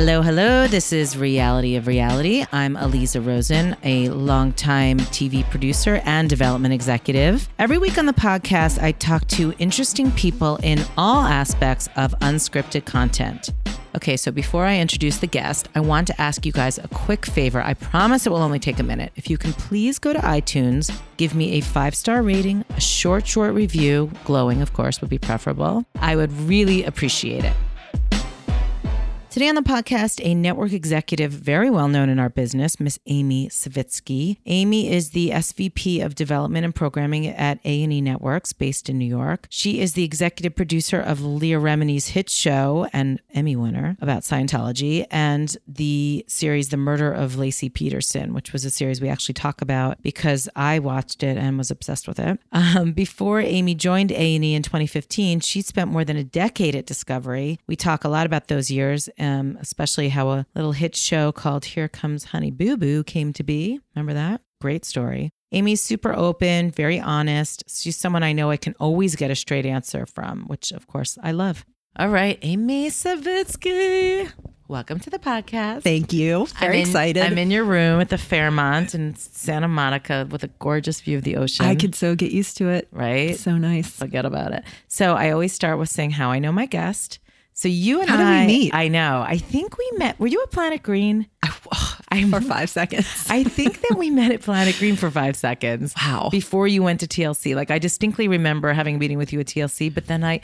Hello, hello. This is Reality of Reality. I'm Aliza Rosen, a longtime TV producer and development executive. Every week on the podcast, I talk to interesting people in all aspects of unscripted content. Okay, so before I introduce the guest, I want to ask you guys a quick favor. I promise it will only take a minute. If you can please go to iTunes, give me a five star rating, a short, short review, glowing, of course, would be preferable. I would really appreciate it. Today on the podcast, a network executive very well known in our business, Miss Amy Savitsky. Amy is the SVP of Development and Programming at A&E Networks, based in New York. She is the executive producer of Leah Remini's hit show and Emmy winner about Scientology, and the series The Murder of Laci Peterson, which was a series we actually talk about because I watched it and was obsessed with it. Um, before Amy joined A&E in 2015, she spent more than a decade at Discovery. We talk a lot about those years um, especially how a little hit show called Here Comes Honey Boo Boo came to be. Remember that? Great story. Amy's super open, very honest. She's someone I know I can always get a straight answer from, which of course I love. All right, Amy Savitsky. Welcome to the podcast. Thank you. Very I'm in, excited. I'm in your room at the Fairmont in Santa Monica with a gorgeous view of the ocean. I could so get used to it. right? So nice. Forget about it. So I always start with saying how I know my guest. So you and How did we I, meet? I know. I think we met. Were you at Planet Green? Oh, I'm- For five seconds. I think that we met at Planet Green for five seconds. Wow. Before you went to TLC. Like I distinctly remember having a meeting with you at TLC, but then I,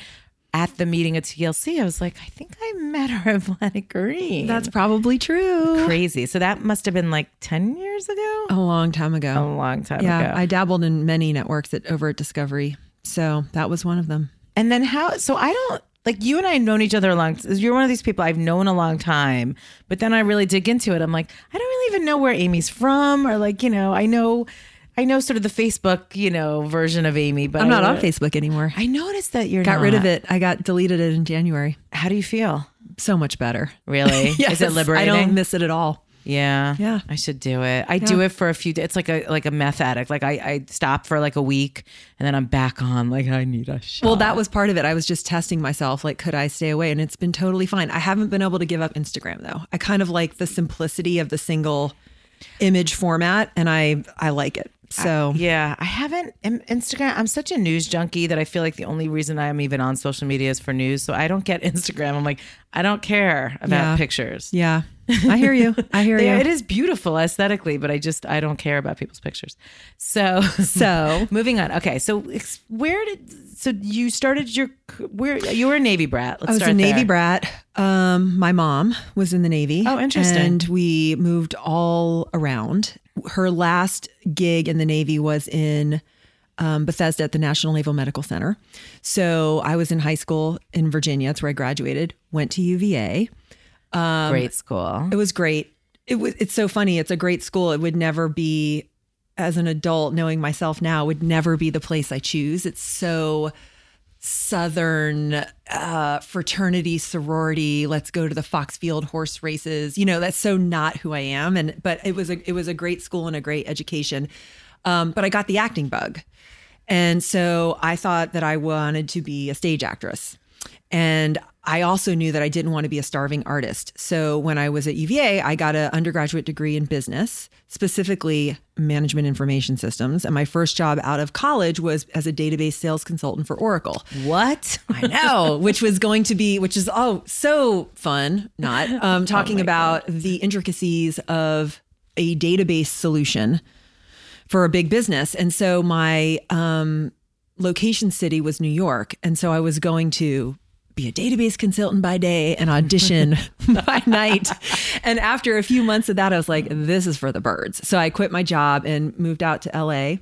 at the meeting at TLC, I was like, I think I met her at Planet Green. That's probably true. crazy. So that must have been like 10 years ago? A long time ago. A long time yeah, ago. I dabbled in many networks at over at Discovery. So that was one of them. And then how? So I don't like you and I have known each other a long. You're one of these people I've known a long time, but then I really dig into it. I'm like, I don't really even know where Amy's from, or like, you know, I know, I know sort of the Facebook, you know, version of Amy, but I'm not on Facebook anymore. I noticed that you're Got rid of it. I got deleted it in January. How do you feel? So much better. Really? yes, Is it liberating? I don't miss it at all. Yeah. Yeah. I should do it. I do it for a few days. It's like a like a meth addict. Like I, I stop for like a week and then I'm back on. Like I need a shot. Well, that was part of it. I was just testing myself. Like, could I stay away? And it's been totally fine. I haven't been able to give up Instagram though. I kind of like the simplicity of the single image format, and I I like it. So Yeah, I haven't Instagram. I'm such a news junkie that I feel like the only reason I'm even on social media is for news. So I don't get Instagram. I'm like, I don't care about Yeah. pictures. yeah, I hear you. I hear Yeah, you. it is beautiful aesthetically, but I just I don't care about people's pictures. So So moving on. Okay, so where did so you started your where you were a Navy brat? Let's I was a Navy there. brat. Um, my mom was in the Navy. Oh, interesting. And we moved all around. Her last gig in the Navy was in um, Bethesda at the National Naval Medical Center. So I was in high school in Virginia. That's where I graduated. Went to UVA. Great school. It was great. It was. It's so funny. It's a great school. It would never be, as an adult, knowing myself now, would never be the place I choose. It's so southern uh, fraternity sorority. Let's go to the Foxfield horse races. You know, that's so not who I am. And but it was a it was a great school and a great education. Um, but I got the acting bug, and so I thought that I wanted to be a stage actress. And I also knew that I didn't want to be a starving artist. So when I was at UVA, I got an undergraduate degree in business, specifically management information systems. And my first job out of college was as a database sales consultant for Oracle. What? I know, which was going to be, which is oh so fun. Not um, talking about the intricacies of a database solution for a big business, and so my um, location city was New York, and so I was going to be a database consultant by day and audition by night. And after a few months of that, I was like, this is for the birds. So I quit my job and moved out to LA.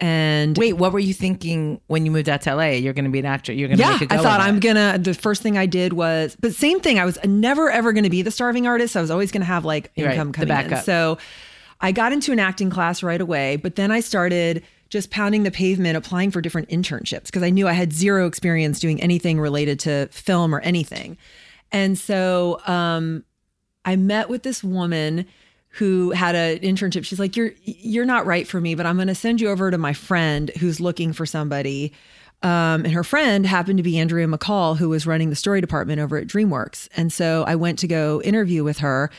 And Wait, what were you thinking when you moved out to LA? You're going to be an actor. You're going to yeah, make a go I thought. I'm gonna. The first thing I did was, but same thing. I was never ever gonna be the starving artist. I was always gonna have like Right, income the coming in. So I got into an acting class right away, but then I started just pounding the pavement, applying for different internships because I knew I had zero experience doing anything related to film or anything. And so um, I met with this woman who had an internship. She's like, "You're you're not right for me, but I'm going to send you over to my friend who's looking for somebody." um, and her friend happened to be Andrea McCall, who was running the story department over at DreamWorks. And so I went to go interview with her.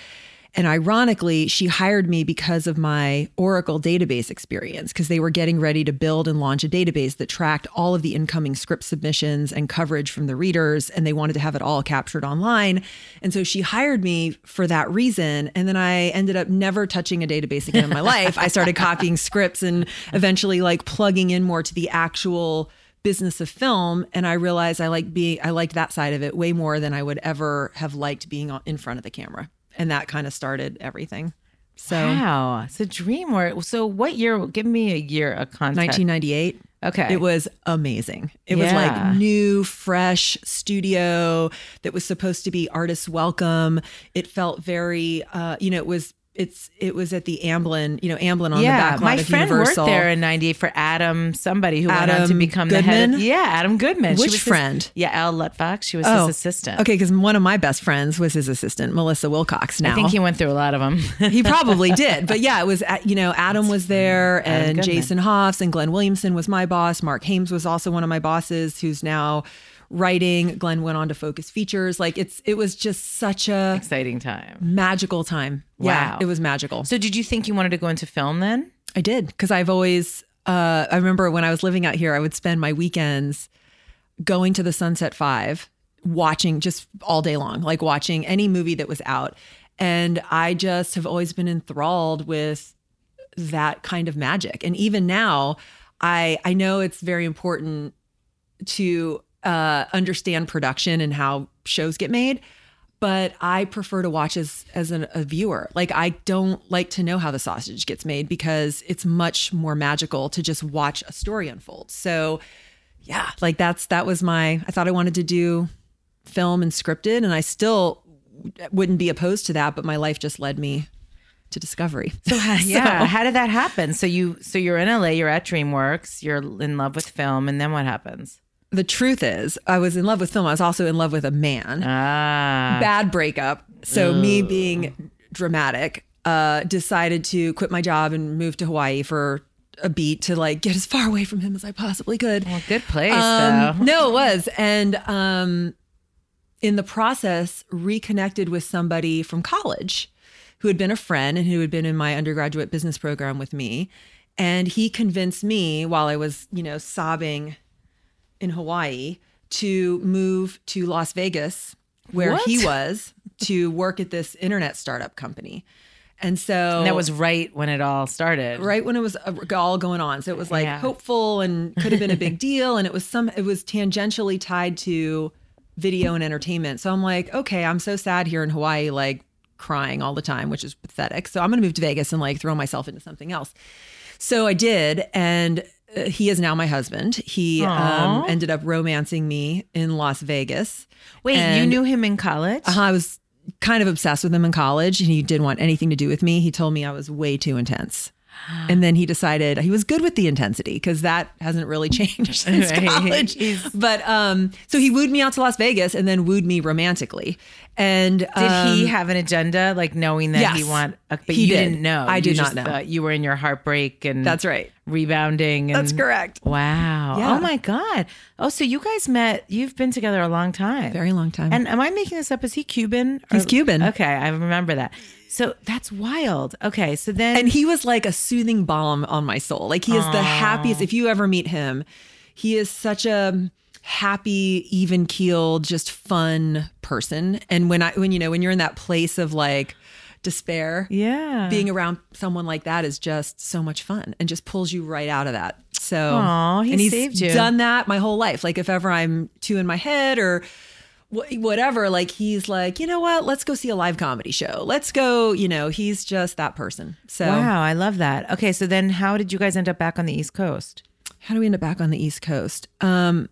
And ironically, she hired me because of my Oracle database experience, because they were getting ready to build and launch a database that tracked all of the incoming script submissions and coverage from the readers. And they wanted to have it all captured online. And so she hired me for that reason. And then I ended up never touching a database again in my life. I started copying scripts and eventually like plugging in more to the actual business of film and i realized i like being i liked that side of it way more than i would ever have liked being in front of the camera and that kind of started everything. So wow, so DreamWorks. So what year? Give me a year, a context. 1998. Okay, it was amazing. It Yeah. was like new, fresh studio that was supposed to be artists welcome. It felt very, uh, you know, it was. It's it was at the Amblin, you know, Amblin on the yeah, back my of friend Universal. worked there in '98 for Adam, somebody who went on to Adam become the head. Of, yeah, Adam Goodman. She Which was his- friend? yeah, Al Lutfox. She was Oh, his assistant. Okay, because one of my best friends was his assistant, Melissa Wilcox. Now I think he went through a lot of them. he probably did. But yeah, it was, uh, you know, Adam was there Adam and Goodman. Jason Hoffs and Glenn Williamson was my boss. Mark Hames was also one of my bosses who's now writing. Glenn went on to Focus Features. Like it's, it was just such a Exciting time. magical time. Yeah, Wow. it was magical. So, did you think you wanted to go into film then? I did because I've always, uh, I remember when I was living out here, I would spend my weekends going to the Sunset Five, watching just all day long, like watching any movie that was out. And I just have always been enthralled with that kind of magic. And even now, I I know it's very important to uh, understand production and how shows get made. But I prefer to watch as as an, a viewer. Like I don't like to know how the sausage gets made because it's much more magical to just watch a story unfold. So, yeah, like that's that was my. I thought I wanted to do film and scripted, and I still wouldn't be opposed to that. But my life just led me to Discovery. So, yeah, how did that happen? So you, so you're in LA, you're at DreamWorks, you're in love with film, and then what happens? The truth is, I was in love with film. I was also in love with a man. Ah, Bad breakup. So me being dramatic, uh, decided to quit my job and move to Hawaii for a beat to like get as far away from him as I possibly could. well, good place Um, though. no, it was. And um, in the process, reconnected with somebody from college who had been a friend and who had been in my undergraduate business program with me. And he convinced me while I was, you know, sobbing in Hawaii to move to Las Vegas, where What? he was, to work at this internet startup company. And so And that was right when it all started. right when it was uh, all going on. So it was like Yeah. hopeful and could have been a big deal. And it was some, it was tangentially tied to video and entertainment. So I'm like, okay, I'm so sad here in Hawaii, like crying all the time, which is pathetic. So I'm going to move to Vegas and like throw myself into something else. So I did. And he is now my husband. He um, ended up romancing me in Las Vegas. Wait, you knew him in college? uh, I was kind of obsessed with him in college and he didn't want anything to do with me. He told me I was way too intense. And then he decided he was good with the intensity because that hasn't really changed since Right. college. But um, so he wooed me out to Las Vegas and then wooed me romantically. And Did um, he have an agenda, like knowing that he want? uh, But he you did. didn't know. I did not just know. You were in your heartbreak and That's right. rebounding. And, That's correct. Wow. Yeah. Oh my god. Oh, so you guys met? You've been together a long time. Very long time. And am I making this up? Is he Cuban? He's Cuban. Okay, I remember that. So that's wild. Okay, so then and he was like a soothing balm on my soul. Like he is the happiest. If you ever meet him, he is such a happy, even keeled, just fun person. And when I, when you know, when you're in that place of like despair, yeah, being around someone like that is just so much fun and just pulls you right out of that. So, Aw, he and he's saved you. done that my whole life. Like if ever I'm too in my head or whatever, like he's like, you know what? Let's go see a live comedy show. Let's go. You know, he's just that person. So, Wow, I love that. Okay, so then how did you guys end up back on the East Coast? how do we end up back on the East Coast? Um,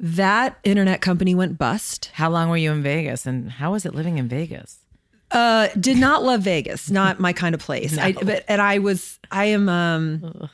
that internet company went bust. How long were you in Vegas, and how was it living in Vegas? Uh, did not love Vegas. Not my kind of place. I, but and I was. I am. Um,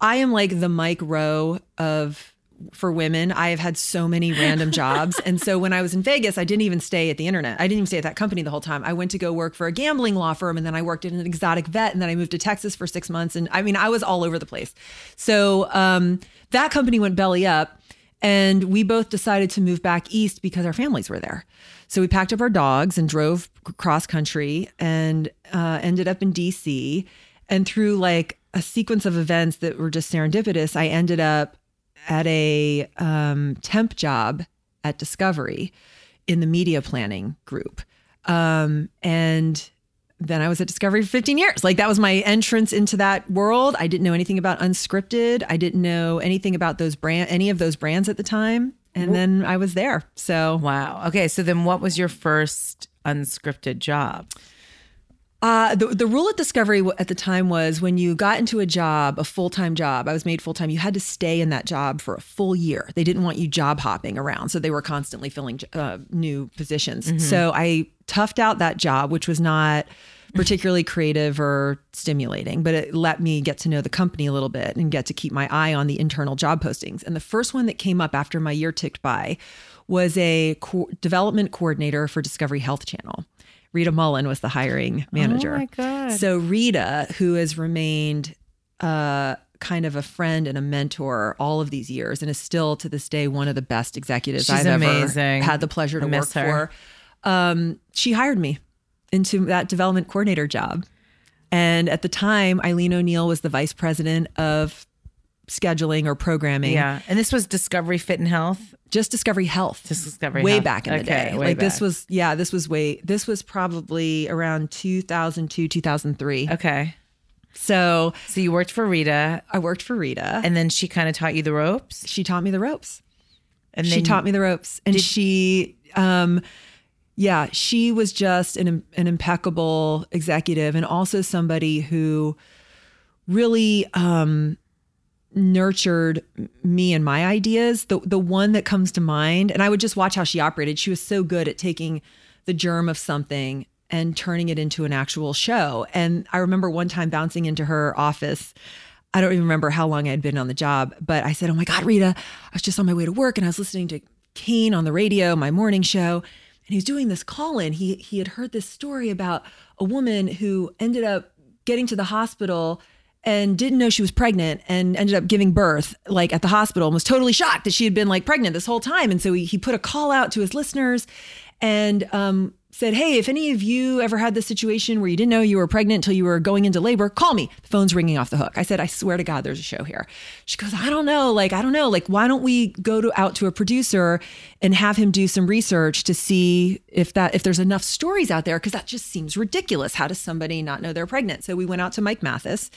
I am like the Mike Rowe of for women. I have had so many random jobs, and so when I was in Vegas, I didn't even stay at the internet. I didn't even stay at that company the whole time. I went to go work for a gambling law firm, and then I worked at an exotic vet, and then I moved to Texas for six months. And I mean, I was all over the place. So um, that company went belly up. And we both decided to move back east because our families were there. So we packed up our dogs and drove cross country and uh, ended up in DC. And through like a sequence of events that were just serendipitous, I ended up at a um, temp job at Discovery in the media planning group. Um, and then I was at Discovery for 15 years. Like that was my entrance into that world. I didn't know anything about unscripted. I didn't know anything about those brand any of those brands at the time. And then I was there. So Wow. Okay. So then what was your first unscripted job? Uh, the, the rule at Discovery at the time was when you got into a job, a full time job, I was made full time, you had to stay in that job for a full year. They didn't want you job hopping around. So they were constantly filling uh, new positions. So I toughed out that job, which was not particularly creative or stimulating, but it let me get to know the company a little bit and get to keep my eye on the internal job postings. And the first one that came up after my year ticked by was a co- development coordinator for Discovery Health Channel. Rita Mullen was the hiring manager. Oh my God. So Rita, who has remained uh, kind of a friend and a mentor all of these years, and is still to this day one of the best executives She's I've amazing. ever had the pleasure to work her. for. Um, she hired me into that development coordinator job, and at the time, Eileen O'Neill was the vice president of scheduling or programming. Yeah. And this was Discovery Fit and Health. Just Discovery Health. Just Discovery way Health. back in the day. Like this was yeah, this was way this was probably around 2002, 2003. Okay. So So you worked for Rita I worked for Rita and then she kind of taught you the ropes. she taught me the ropes. And she taught me the ropes and she um yeah, she was just an an impeccable executive and also somebody who really um nurtured me and my ideas. The the one that comes to mind, and I would just watch how she operated. She was so good at taking the germ of something and turning it into an actual show. And I remember one time bouncing into her office. I don't even remember how long I had been on the job, but I said, "Oh my God, Rita, I was just on my way to work and I was listening to Kane on the radio, my morning show, and he was doing this call in. He he had heard this story about a woman who ended up getting to the hospital and didn't know she was pregnant and ended up giving birth like at the hospital and was totally shocked that she had been like pregnant this whole time. And so he, he put a call out to his listeners and um, said hey if any of you ever had this situation where you didn't know you were pregnant until you were going into labor call me. The phone's ringing off the hook. I said i swear to god there's a show here. She goes i don't know. Like i don't know. Like why don't we go to out to a producer and have him do some research to see if that if there's enough stories out there? Because that just seems ridiculous. How does somebody not know they're pregnant? So we went out to mike mathis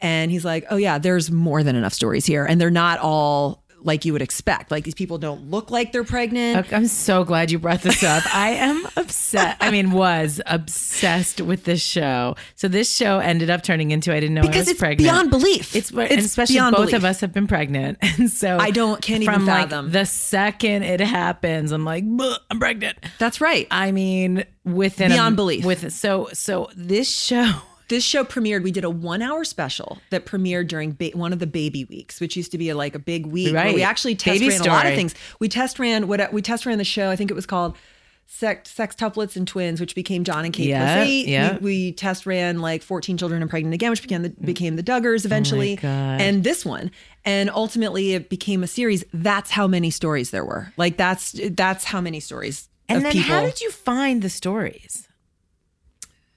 and he's like oh yeah there's more than enough stories here. And they're not all like you would expect like these people don't look like they're pregnant Okay, I'm so glad you brought this up. I am obsessed. I mean, was obsessed with this show. So this show ended up turning into I didn't know I because was it's pregnant. beyond belief It's, and especially both belief. of us have been pregnant, and so I don't- can't even from like fathom. the second it happens. I'm like, I'm pregnant. that's right I mean, within Beyond a, belief. With so so this show. This show premiered. We did a one-hour special that premiered during ba- one of the baby weeks, which used to be a, like a big week. Right. we actually test Baby ran a lot of things. We test ran what we test ran the show. I think it was called Sex, Sex, Sextuplets and Twins, which became John and Kate Yeah, Plus Eight. yeah. We, we test ran like 14 Children and Pregnant Again, which became the mm. became the Duggars eventually, Oh and this one. And ultimately, it became a series. That's how many stories there were. Like that's that's how many stories. And then people. how did you find the stories?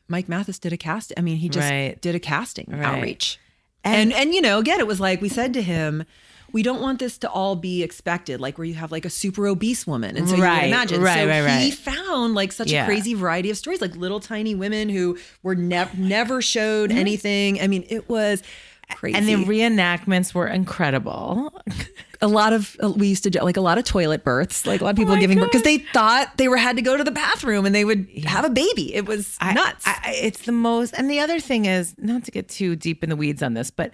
Mike Mathis did a cast. I mean, he just Right. did a casting outreach. And- And, and you know, again, it was like we said to him, we don't want this to all be expected, like where you have like a super obese woman, and so you can imagine. right, so right, he found like such Yeah. a crazy variety of stories, like little tiny women who were never never showed mm-hmm. anything. I mean, it was crazy. And the reenactments were incredible. a lot of uh, we used to do like a lot of toilet births, like a lot of people Oh giving birth because they thought they were had to go to the bathroom and they would have a baby. It was I- nuts. I, I- it's the most. And the other thing is, not to get too deep in the weeds on this, but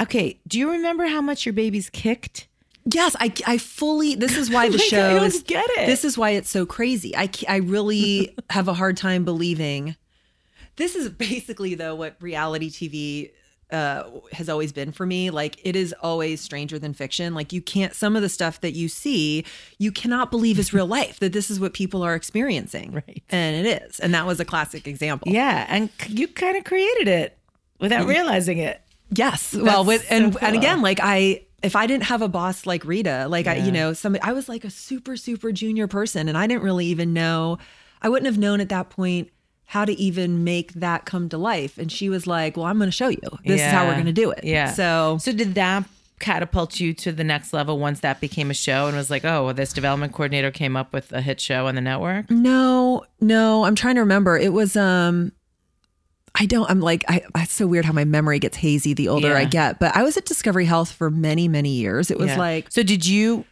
okay, do you remember how much your baby's kicked? Yes, I, I fully. This is why the Like, I show don't is. get it. This is why it's so crazy. I I really have a hard time believing. This is basically though what reality TV uh, has always been for me. Like it is always stranger than fiction. Like you can't. Some of the stuff that you see, you cannot believe is real life. That this is what people are experiencing, Right. And it is. And that was a classic example. Yeah, and you kind of created it without realizing it. Yes. Well, with so and and again, like I if I didn't have a boss like Rita, like I, you know, somebody, I was like a super, super junior person and I didn't really even know, I wouldn't have known at that point how to even make that come to life. And she was like, well, I'm going to show you. This is how we're going to do it. Yeah. So So did that catapult you to the next level once that became a show and was like, oh, well, this development coordinator came up with a hit show on the network? no, no, I'm trying to remember. It was, um, I don't, I'm like, I, it's so weird how my memory gets hazy the older I get, but I was at Discovery Health for many, many years. It was Yeah. like, so did you?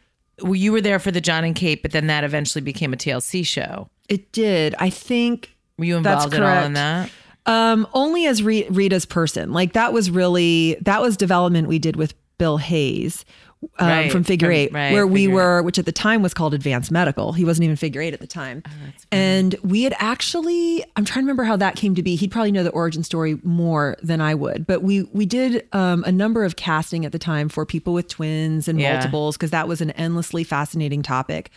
Well, you were there for the John and Kate, but then that eventually became a TLC show. it did. I think Were you involved at all in that? Um, only as Re- Rita's person. Like that was really that was development we did with Bill Hayes um, Right, from Figure Eight, right, where we Figure were, which at the time was called Advanced Medical. He wasn't even Figure Eight at the time, Oh, and we had actually. I'm trying to remember how that came to be. He'd probably know the origin story more than I would, but we we did um, a number of casting at the time for people with twins and Yeah. multiples because that was an endlessly fascinating topic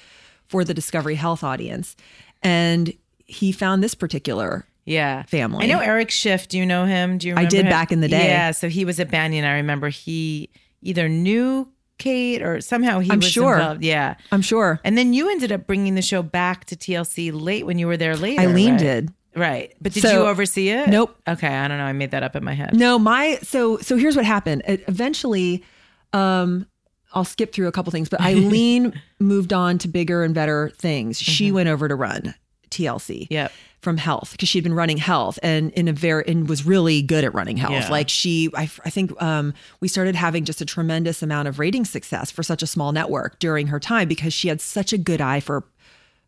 for the Discovery Health audience, and he found this particular Yeah. family. I know Eric Schiff. Do you know him? Do you I did him? back in the day. Yeah. So he was at Banyan. I remember he either knew Kate or somehow he I'm was sure. involved. Yeah. I'm sure. And then you ended up bringing the show back to TLC late when you were there later. Eileen right? did. Right. But did So- you oversee it? Nope. Okay. I don't know. I made that up in my head. No, my so so here's what happened. It, eventually, um, I'll skip through a couple things, but Eileen moved on to bigger and better things. She went over to run TLC. Yep. From health because she'd been running health and in a very and was really good at running health. Yeah. Like she, I, I think um, we started having just a tremendous amount of rating success for such a small network during her time because she had such a good eye for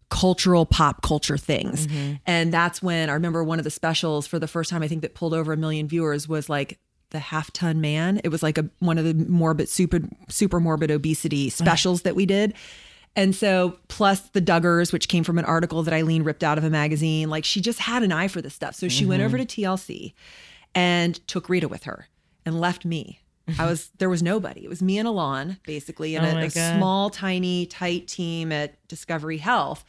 cultural pop culture things. And that's when I remember one of the specials for the first time I think that pulled over a million viewers was like the half ton man. It was like a one of the morbid super super morbid obesity specials that we did. And so plus the Duggars, which came from an article that Eileen ripped out of a magazine, like she just had an eye for this stuff. So she went over mm-hmm. to TLC and took Rita with her and left me. I was there was nobody. It was me and Alon basically and Oh a, a small, tiny, tight team at Discovery Health.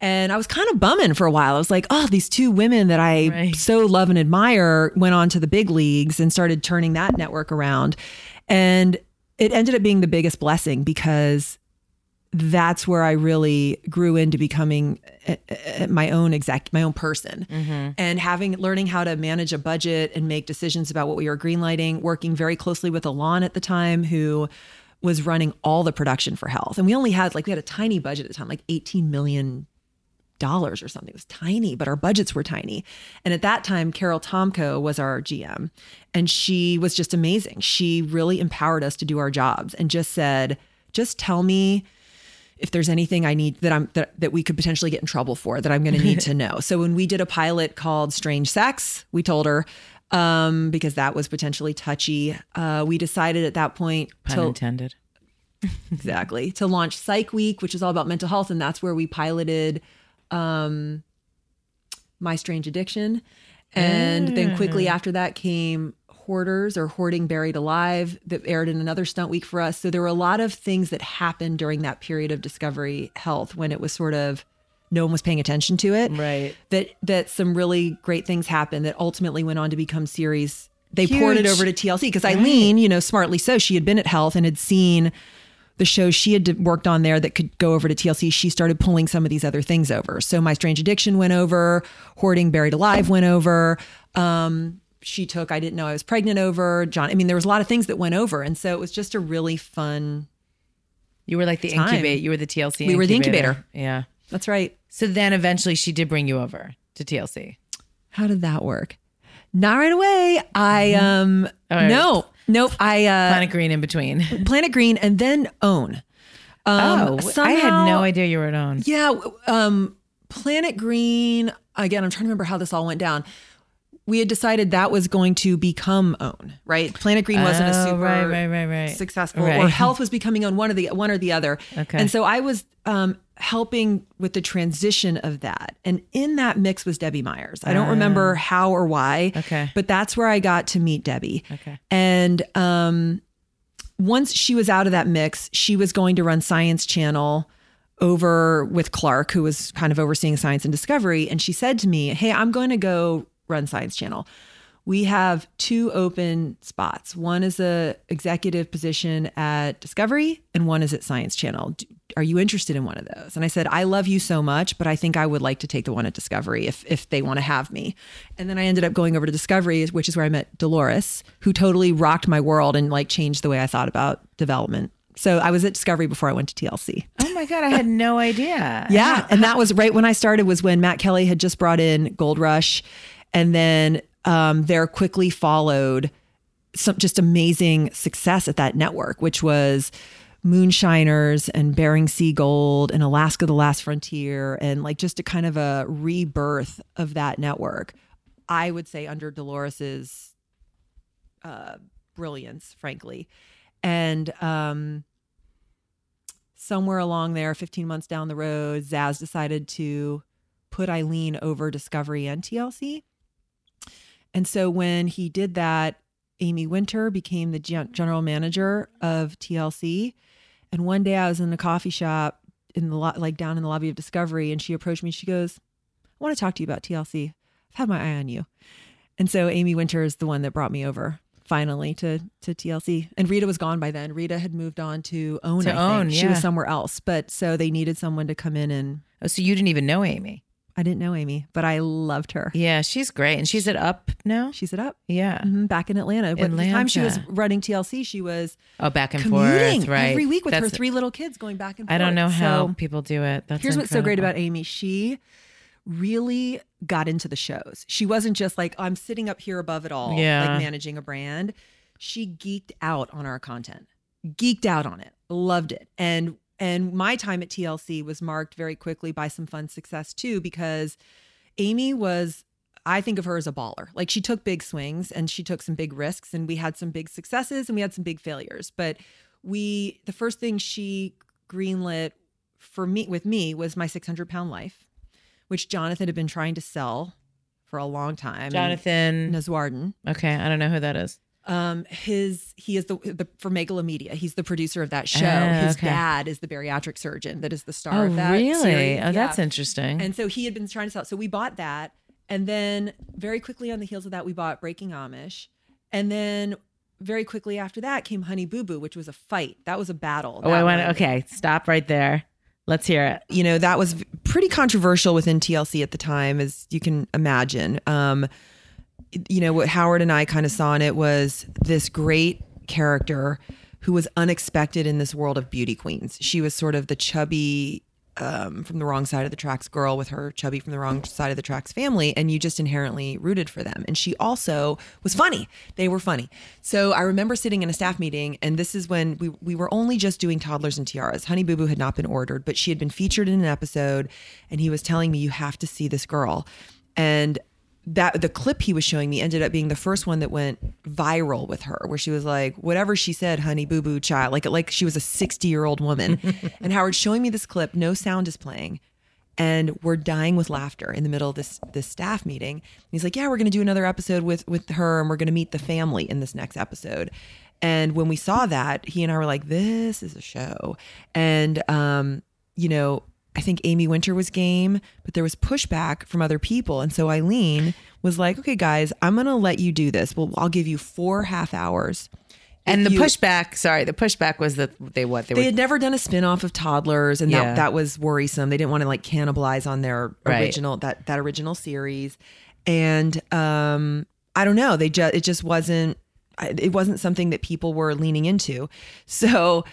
And I was kind of bumming for a while. I was like, oh, these two women that I Right. so love and admire went on to the big leagues and started turning that network around. And it ended up being the biggest blessing because that's where I really grew into becoming uh, uh, my own exec, my own person, and having learning how to manage a budget and make decisions about what we were greenlighting. Working very closely with Alon at the time, who was running all the production for health, and we only had like we had a tiny budget at the time, like eighteen million dollars or something. It was tiny, but our budgets were tiny. And at that time, Carol Tomko was our GM, and she was just amazing. She really empowered us to do our jobs and just said, "Just tell me." If there's anything I need that I'm that, that we could potentially get in trouble for that I'm going to need to know. So when we did a pilot called Strange Sex, we told her um, because that was potentially touchy. Uh, we decided at that point Pun to intended. exactly to launch Psych Week, which is all about mental health, and that's where we piloted um, My Strange Addiction, and then quickly after that came Hoarders or Hoarding Buried Alive that aired in another stunt week for us. So there were a lot of things that happened during that period of Discovery Health when it was sort of no one was paying attention to it. Right. That that some really great things happened that ultimately went on to become series. They poured it over to TLC because Eileen, you know, smartly so, she had been at Health and had seen the shows she had worked on there that could go over to TLC. She started pulling some of these other things over. So My Strange Addiction went over, Hoarding Buried Alive went over. Um, she took I Didn't Know I Was Pregnant over. John, I mean, there was a lot of things that went over. And so it was just a really fun. You were like the Time. incubate. You were the TLC. We were the incubator. Yeah. That's right. So then eventually she did bring you over to TLC. How did that work? Not right away. I um All right. no nope. I uh Planet Green in between. Planet Green and then Own. Um, oh, I had no idea you were at OWN. Yeah, um, Planet Green. Again, I'm trying to remember how this all went down. We had decided that was going to become Own, right? Planet Green wasn't a Oh, super right, right, right, right. successful, or Health was becoming Own, one or the one or the other. Okay. And so I was um, helping with the transition of that, and in that mix was Debbie Myers. I don't remember how or why, Ah. Okay. but that's where I got to meet Debbie. Okay. And um, once she was out of that mix, she was going to run Science Channel over with Clark, who was kind of overseeing science and discovery. And she said to me, Hey, I'm going to go run Science Channel. We have two open spots. One is a executive position at Discovery, and one is at Science Channel. Are you interested in one of those? And I said, I love you so much, but I think I would like to take the one at Discovery if if they want to have me. And then I ended up going over to Discovery, which is where I met Dolores, who totally rocked my world and like changed the way I thought about development. So I was at Discovery before I went to TLC. Oh my god, I had no idea. Yeah, and that was right when I started was when Matt Kelly had just brought in Gold Rush, and then um, there quickly followed some just amazing success at that network, which was Moonshiners and Bering Sea Gold and Alaska: The Last Frontier, and like just a kind of a rebirth of that network. I would say under Dolores's uh, brilliance, frankly, and um, somewhere along there, 15 months down the road, Zaz decided to put Eileen over Discovery and TLC. And so when he did that, Amy Winter became the gen- manager of TLC. And one day I was in a coffee shop in the lo- like down in the lobby of Discovery, and she approached me. She goes, "I want to talk to you about TLC. I've had my eye on you." And so Amy Winter is the one that brought me over finally to to TLC. And Rita was gone by then. Rita had moved on to OWN. To. OWN, She was somewhere else, but so they needed someone to come in and Oh, so you didn't even know Amy? I didn't know Amy, but I loved her. Yeah, she's great, and she's at Up now. She's at up. Yeah. Mhm, back in Atlanta. But the time she was running TLC, she was Oh, back and forth, right? every week with her three little kids going back and forth. I don't know how So people do it. That's here's what's so great about Amy. She really got into the shows. She wasn't just like, I'm sitting up here above it all, Yeah. like managing a brand. She geeked out on our content, geeked out on it, loved it. And and my time at TLC was marked very quickly by some fun success too, because Amy was I think of her as a baller. Like she took big swings and she took some big risks and we had some big successes and we had some big failures. But we the first thing she greenlit for me with me was my 600 pound life, which Jonathan had been trying to sell for a long time. Jonathan. Nowzaradan. Okay, I don't know who that is. Um, his he is the, the for Megalomedia. He's the producer of that show. Oh, his okay. dad is the bariatric surgeon that is the star Oh, of that. Show. Really? series. Oh, that's interesting. And so he had been trying to sell. So we bought that, and then very quickly on the heels of that, we bought Breaking Amish, and then very quickly after that came Honey Boo Boo, which was a fight. That was a battle. oh, I want to. Okay, stop right there. Let's hear it. you know that was pretty controversial within TLC at the time, as you can imagine. Um, you know what Howard and I kind of saw in it was this great character who was unexpected in this world of beauty queens. She was sort of the chubby um, from the wrong side of the tracks girl with her chubby from the wrong side of the tracks family, and you just inherently rooted for them. And she also was funny. They were funny. So I remember sitting in a staff meeting, and this is when we we were only just doing toddlers and tiaras. Honey Boo Boo had not been ordered, but she had been featured in an episode, and he was telling me, "You have to see this girl," and that the clip he was showing me ended up being the first one that went viral with her where she was like whatever she said honey boo boo child like like she was a 60 year old woman. And howard's showing me this clip no sound is playing and we're dying with laughter in the middle of this this staff meeting. He's like yeah we're going to do another episode with with her and we're going to meet the family in this next episode. And when we saw that he and i were like this is a show. And um you know I think Amy Winter was game, but there was pushback from other people. And so Eileen was like, okay, guys, I'm going to let you do this. Well, I'll give you four half hours. And If the you- pushback, sorry, the pushback was that they what they, They were had never done a spin-off of toddlers and Yeah. that, that was worrisome. They didn't want to like cannibalize on their Right. original that that original series. And um I don't know, they just it just wasn't it wasn't something that people were leaning into. So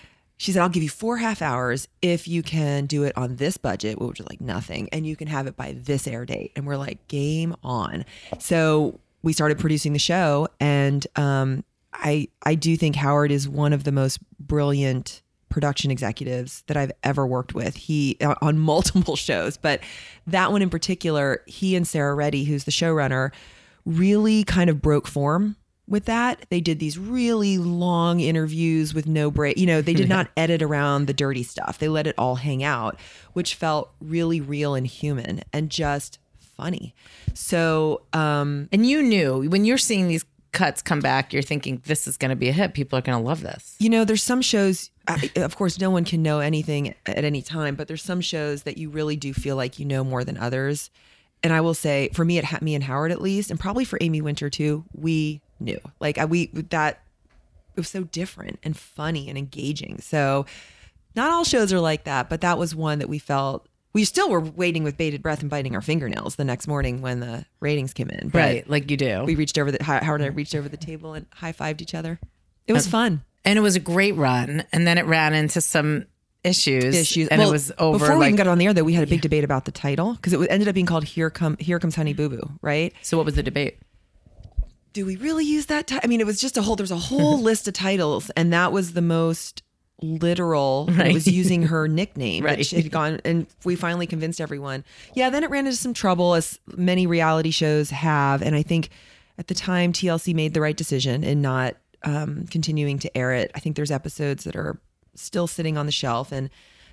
she said, I'll give you four half hours if you can do it on this budget, which was like nothing, and you can have it by this air date. And we're like, game on. So we started producing the show, and um, I I do think Howard is one of the most brilliant production executives that I've ever worked with. He on multiple shows, but that one in particular, he and Sarah Reddy, who's the showrunner, really kind of broke form with that. They did these really long interviews with no break. You know, they did not edit around the dirty stuff. They let it all hang out, which felt really real and human and just funny. So, um and you knew when you're seeing these cuts come back, you're thinking this is going to be a hit. People are going to love this. You know, there's some shows, I- of course, no one can know anything at any time, but there's some shows that you really do feel like you know more than others. and I will say for me, at me and Howard at least, and probably for Amy Winter too, we knew like we that it was so different and funny and engaging. So not all shows are like that, but that was one that we felt we still were waiting with bated breath and biting our fingernails the next morning when the ratings came in. But right, like you do. We reached over the Howard and I reached over the table and high fived each other. It was fun. And it was a great run. And then it ran into some issues. Issues. And Well, it was over. before we even got on the air. Though we had a big debate about the title because it ended up being called "Here Come Here Comes Honey Boo Boo," right? so what was the debate? Do we really use that ti- I mean, it was just a whole, there's a whole list of titles, and that was the most literal. and It was using her nickname Right. that she had gone, and we finally convinced everyone. Yeah, then it ran into some trouble, as many reality shows have. And I think at the time, TLC made the right decision in not um, continuing to air it. I think there's episodes that are still sitting on the shelf, and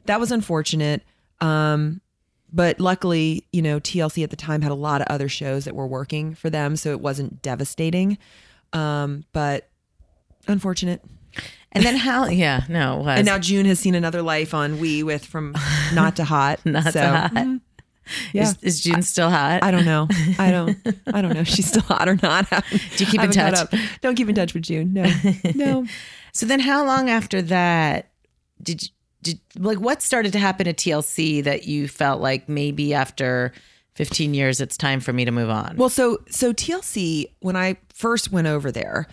that was unfortunate. Um, but luckily, you know, TLC at the time had a lot of other shows that were working for them, so it wasn't devastating. Um, but unfortunate. And then how? Yeah, no, it was. And now June has seen another life on We with from not to hot. Not so, so hot. mhm. Yeah. Is, is June still hot? I don't know. I don't. I don't know. if She's still hot or not. Do you keep in touch? Don't keep in touch with June. No. No. So then, how long after that did you, did like what started to happen at TLC that you felt like maybe after 15 years it's time for me to move on? Well, so so TLC when I first went over there,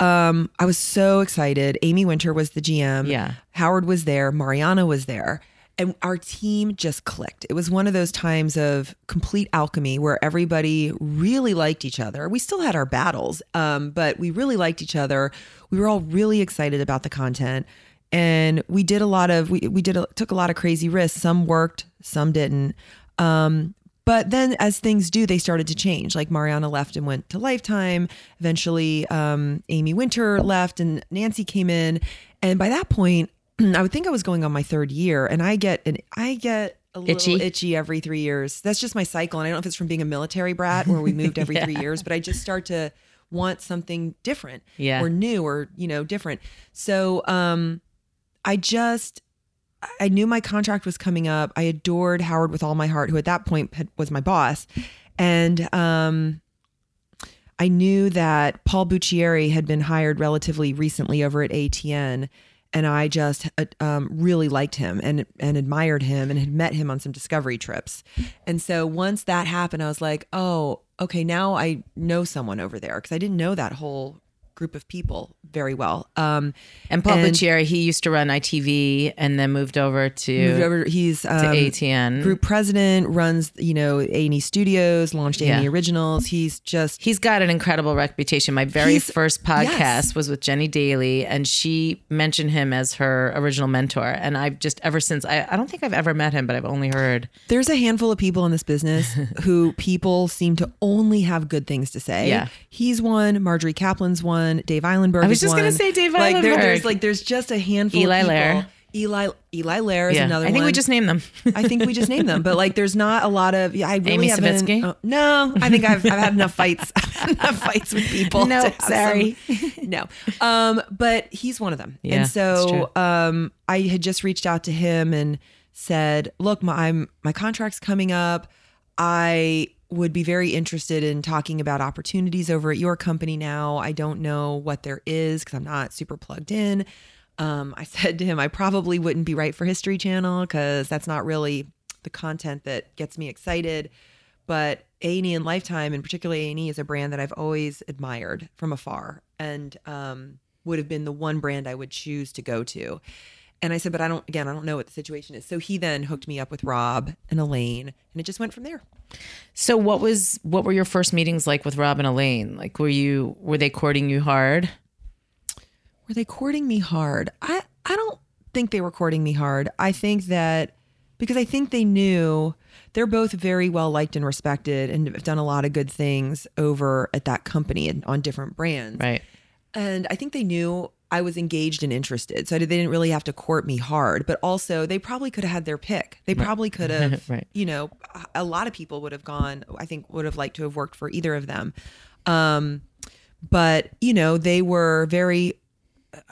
um, I was so excited. Amy Winter was the GM. Yeah. Howard was there. Mariana was there. And our team just clicked. It was one of those times of complete alchemy where everybody really liked each other. We still had our battles, um, but we really liked each other. We were all really excited about the content, and we did a lot of we we did a, took a lot of crazy risks. Some worked, some didn't. Um, but then, as things do, they started to change. Like Mariana left and went to Lifetime. Eventually, um, Amy Winter left and Nancy came in. And by that point, I would think I was going on my third year, and I get an I get a little Itchy? itchy, every three years. That's just my cycle, and I don't know if it's from being a military brat where we moved every three years, but I just start to want something different, Yeah. or new, or you know, different. So, um, I just I knew my contract was coming up. I adored Howard with all my heart, who at that point had, was my boss, and um, I knew that Paul Buccieri had been hired relatively recently over at ATN, and I just uh, um, really liked him and and admired him and had met him on some discovery trips. And so once that happened, I was like, oh, okay, now I know someone over there because I didn't know that whole group of people very well. Um, and Paul and- Buccieri, he used to run ITV and then moved over to, moved over. He's um, to ATN. group president, runs you know A and E Studios, launched A and E. Originals. He's just He's got an incredible reputation. My very first podcast yes. was with Jenny Daly, and she mentioned him as her original mentor. And I've just ever since, I, I don't think I've ever met him, but I've only heard. there's a handful of people in this business who people seem to only have good things to say. Yeah. he's one. Marjorie Kaplan's one. Dave Eilenberg. I was just gonna say Dave Like, there- there's like there's just a handful. Eli of people. Lehrer. Eli Eli Lehrer is another I think one. we just named them. I think we just named them, but like, there's not a lot of. Yeah, I really Amy haven't. Savitsky? uh, no, I think I've, I've had enough fights, enough fights with people. No, to have sorry. some- no, um, but he's one of them, Yeah, and that's so um, I had just reached out to him and said, "Look, my I'm, my contract's coming up. I would be very interested in talking about opportunities over at your company now. I don't know what there is because I'm not super plugged in." Um, I said to him, "I probably wouldn't be right for History Channel because that's not really the content that gets me excited." But A&E and Lifetime, and particularly A&E, is a brand that I've always admired from afar, and um, would have been the one brand I would choose to go to. And I said, but I don't. Again, I don't know what the situation is. So he then hooked me up with Rob and Elaine, and it just went from there. So what was what were your first meetings like with Rob and Elaine? Like were you were they courting you hard? Were they courting me hard? I I don't think they were courting me hard. I think that because I think they knew they're both very well liked and respected and have done a lot of good things over at that company and on different brands. Right. And I think they knew I was engaged and interested. So they didn't really have to court me hard, but also they probably could have had their pick. They probably could have, Right. you know, a lot of people would have gone, I think would have liked to have worked for either of them. Um, but, you know, they were very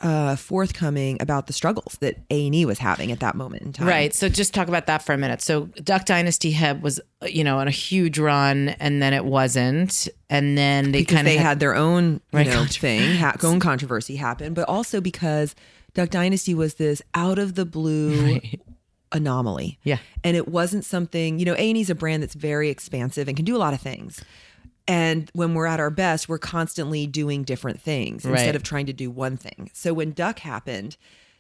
uh, forthcoming about the struggles that A and E was having at that moment in time. Right. So just talk about that for a minute. So Duck Dynasty had was you know on a huge run, and then it wasn't, and then they kind of they had their own you Right, know, thing, ha- own controversy happen, but also because Duck Dynasty was this out of the blue anomaly. Yeah. and it wasn't something you know. A and E is a brand that's very expansive and can do a lot of things. And when we're at our best, we're constantly doing different things Right. instead of trying to do one thing. So when Duck happened,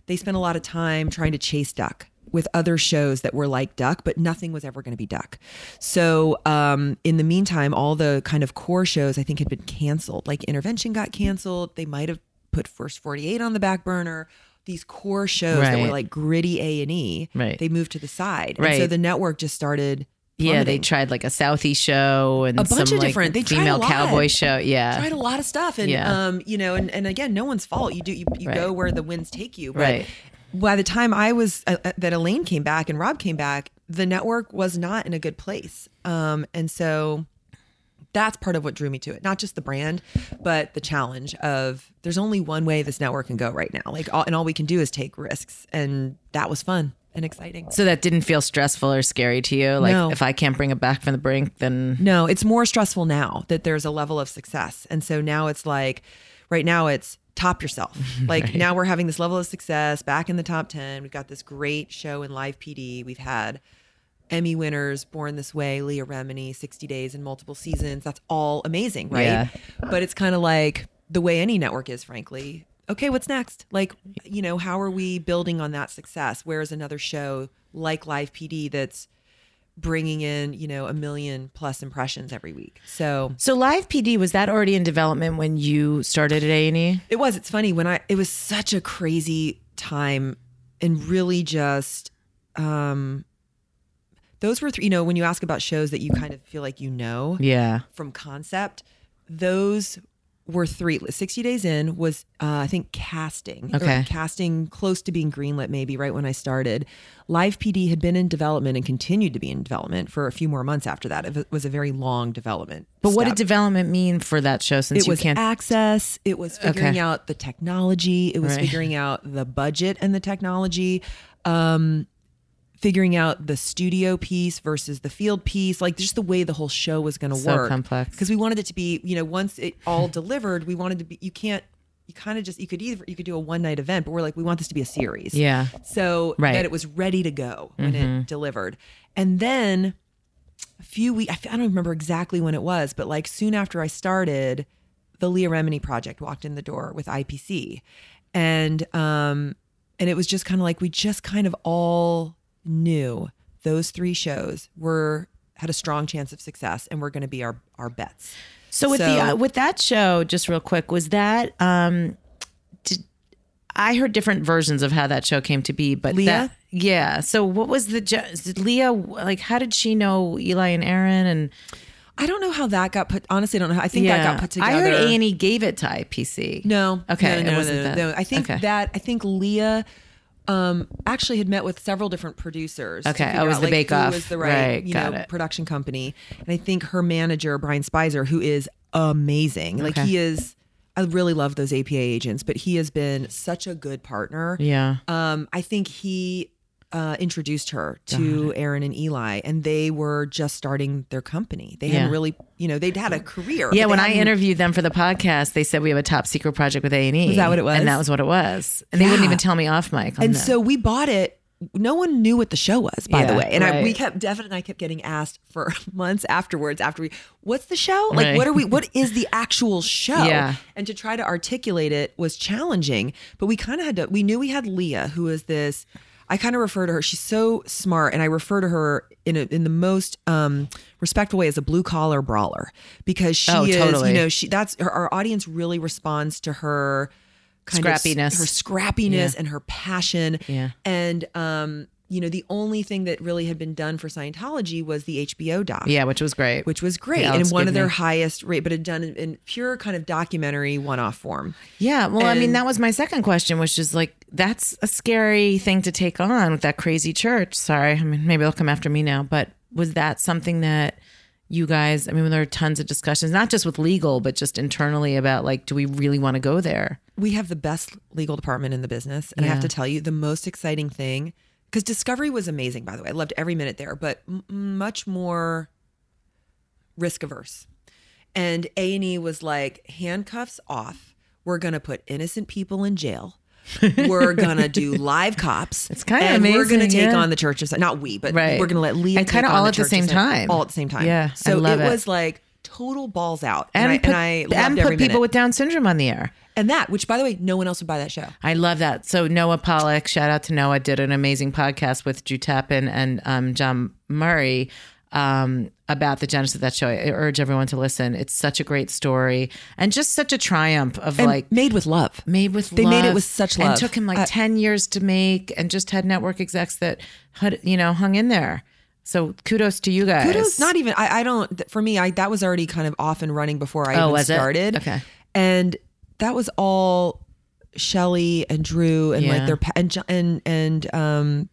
they spent a lot of time trying to chase Duck with other shows that were like Duck, but nothing was ever going to be Duck. So um, in the meantime, all the kind of core shows I think had been canceled. Like Intervention got canceled. They might have put First 48 on the back burner. These core shows that were like gritty A and E, Right. they moved to the side. And so the network just started. Yeah they tried like a Southie show and A bunch some of like, different- they tried a female cowboy show. Yeah. tried a lot of stuff and Yeah. um you know and, and again no one's fault you do you, you Right. go where the winds take you but Right. by the time i was uh, uh, that elaine came back and rob came back the network was not in a good place um and so that's part of what drew me to it not just the brand but the challenge of there's only one way this network can go right now like all, and all we can do is take risks and that was fun and exciting so that didn't feel stressful or scary to you. Like No. if I can't bring it back from the brink, then No, it's more stressful now that there's a level of success. And so now it's like, right now it's top yourself. Like now we're having this level of success back in the top 10. We've got this great show in live PD. We've had Emmy winners, Born This Way, Leah Remini, 60 Days and multiple seasons. That's all amazing, right? Yeah. But it's kind of like the way any network is, frankly. Okay, what's next? Like, you know, how are we building on that success? Where's another show like Live PD that's bringing in, you know, a million plus impressions every week? So So live PD was that already in development when you started at A and E? it was. It's funny when I. It was such a crazy time, and really just. um those were, three, you know, when you ask about shows that you kind of feel like you know Yeah. from concept, those were three. 60 Days In was, uh, I think, casting. Okay. casting close to being greenlit, maybe right when I started. Live PD had been in development and continued to be in development for a few more months after that. It was a very long development. But what did development mean for that show since it you was can't access it was figuring Okay. out the technology it was Right. figuring out the budget and the technology um figuring out the studio piece versus the field piece like just the way the whole show was going to So work complex. because we wanted it to be you know once it all delivered we wanted to be you can't you kind of just you could either you could do a one night event but we're like we want this to be a series Yeah. so Right. that it was ready to go when it delivered and then a few weeks I don't remember exactly when it was but like soon after I started the Leah Remini project walked in the door with IPC and um and it was just kind of like we just kind of all knew those three shows were had a strong chance of success and were going to be our our bets So with the uh, with that show, just real quick, was that um, did, I heard different versions of how that show came to be, but Leah? that- yeah. So what was the did Leah like? How did she know Eli and Aaron? And I don't know how that got put honestly I don't know how, I think yeah, that got put together I heard A and E gave it to IPC. No. Okay, No, no, no, no, no. I think Okay. that I think Leah um actually had met with several different producers. Okay. Oh, was out, the like, Bake Off. was the right, Right, you know, it. production company. And I think her manager, Brian Spicer, who is amazing. Like Okay. he is I really love those APA agents, but he has been such a good partner. Yeah. Um, I think he uh, introduced her to Aaron and Eli, and they were just starting their company. They hadn't really, you know, they'd had a career. Yeah, when I hadn't- interviewed them for the podcast, they said we have a top secret project with A and E. Was that what it was? And that was what it was. And they wouldn't even tell me off mic. and that. so we bought it. No one knew what the show was, by the way. And I, we kept, Devin and I kept getting asked for months afterwards. After we, what's the show? Like, Right. what are we? What is the actual show? Yeah. And to try to articulate it was challenging. But we kind of had to. We knew we had Leah, who is this. I kind of refer to her. She's so smart, and I refer to her in a, in the most um, respectful way as a blue collar brawler because she Oh, is. totally. You know, she that's her, our audience really responds to her kind of Scrappiness. her scrappiness and her passion. Yeah. And um, you know, the only thing that really had been done for Scientology was the HBO doc. yeah, which was great. Which was great Yeah, and one of their Gibney. highest rate, but had done in, in pure kind of documentary one-off form. Yeah, well, I mean, that was my second question, which is like, that's a scary thing to take on with that crazy church. Sorry, I mean, maybe they'll come after me now, but was that something that you guys, I mean, there are tons of discussions, not just with legal, but just internally about like, do we really want to go there? We have the best legal department in the business. And I have to tell you, the most exciting thing, because Discovery was amazing, by the way. I loved every minute there, but m- much more risk averse. And A&E was like, handcuffs off. We're going to put innocent people in jail. we're gonna do live cops. It's kinda and We're gonna take yeah. on the church's side. Not we, but Right. we're gonna let Leah And kinda all the at the same time. All at the same time. Yeah, So it it. was like total balls out. And, and, I, put, and I loved and every put people minute. with Down syndrome on the air. And that, which by the way, no one else would buy that show. I love that. So Noah Pollock, shout out to Noah, did an amazing podcast with Drew Tappon and um, John Murray um, about the genesis of that show. I urge everyone to listen. It's such a great story and just such a triumph of And like made with love. made with They love. made it with such love. and took him like Uh, 10 years to make and just had network execs that had you know hung in there so kudos to you guys Kudos, not even. I, I don't. For me, I that was already kind of off and running before I Oh, even was it? started. Okay. and that was all Shelly and Drew and Yeah. like their and and and um,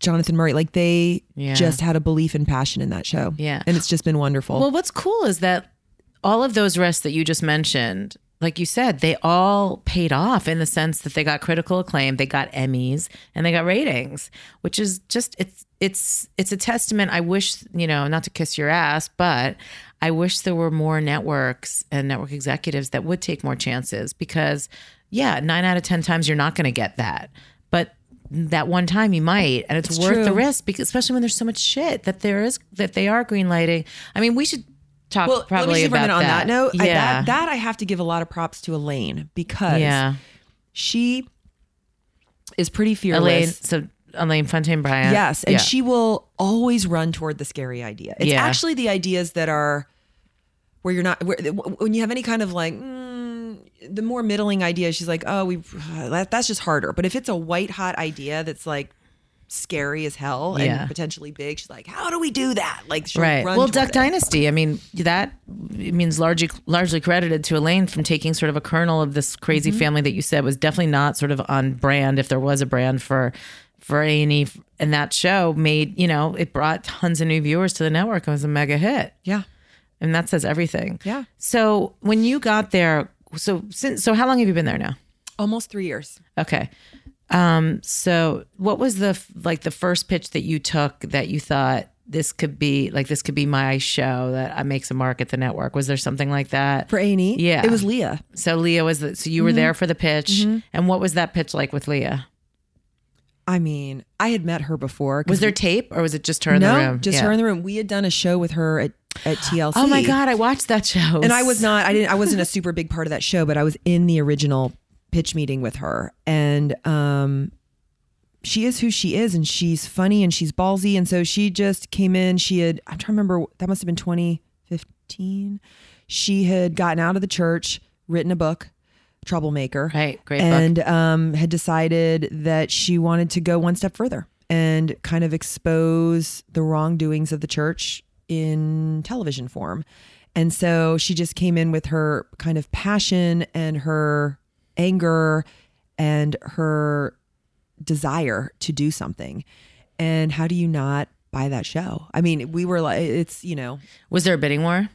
Jonathan Murray. Like they Yeah. just had a belief and passion in that show. Yeah. and it's just been wonderful. Well, what's cool is that all of those rests that you just mentioned, like you said, they all paid off in the sense that they got critical acclaim, they got Emmys, and they got ratings, which is just it's it's it's a testament. I wish you know not to kiss your ass, but I wish there were more networks and network executives that would take more chances because yeah, nine out of ten times you're not going to get that, but that one time you might and it's, It's worth the risk because especially when there's so much shit that there is that they are greenlighting i mean we should talk well, probably let me about on that. that note. I, Yeah, that, that I have to give a lot of props to Elaine because yeah. she is pretty fearless. Elaine, so Elaine Frontain Bryant. Yes, and yeah. she will always run toward the scary idea. It's Yeah. actually the ideas that are where you're not where, when you have any kind of like mm, the more middling idea. She's like, oh, we that, that's just harder. But if it's a white hot idea that's like scary as hell Yeah. and potentially big, she's like, how do we do that? Like, right. run Well, Duck it. Dynasty. I mean, that means largely largely credited to Elaine from taking sort of a kernel of this crazy Mm-hmm. family that you said was definitely not sort of on brand, if there was a brand for for A and that show made you know it brought tons of new viewers to the network. It was a mega hit. Yeah, and that says everything. Yeah. So when you got there, so since so how long have you been there now? almost three years. Okay. Um. So what was the like the first pitch that you took that you thought this could be like this could be my show that I makes a mark at the network? Was there something like that? For A&E, Yeah. it was Leah. so Leah was the, so you were Mm-hmm. there for the pitch, and what was that pitch like with Leah? I mean, I had met her before. Was there tape or was it just her in no, the room? just Yeah. her in the room. We had done a show with her at at TLC. Oh my god, I watched that show. and I was not. I didn't. I wasn't a super big part of that show, but I was in the original pitch meeting with her, and um, she is who she is, and she's funny and she's ballsy, and so she just came in. She had. I'm trying to remember. That must have been 2015. She had gotten out of the church, written a book, Troublemaker, right. Great and um, had decided that she wanted to go one step further and kind of expose the wrongdoings of the church in television form. And so she just came in with her kind of passion and her anger and her desire to do something. And how do you not buy that show? I mean, we were like, it's, you know, Was there a bidding war?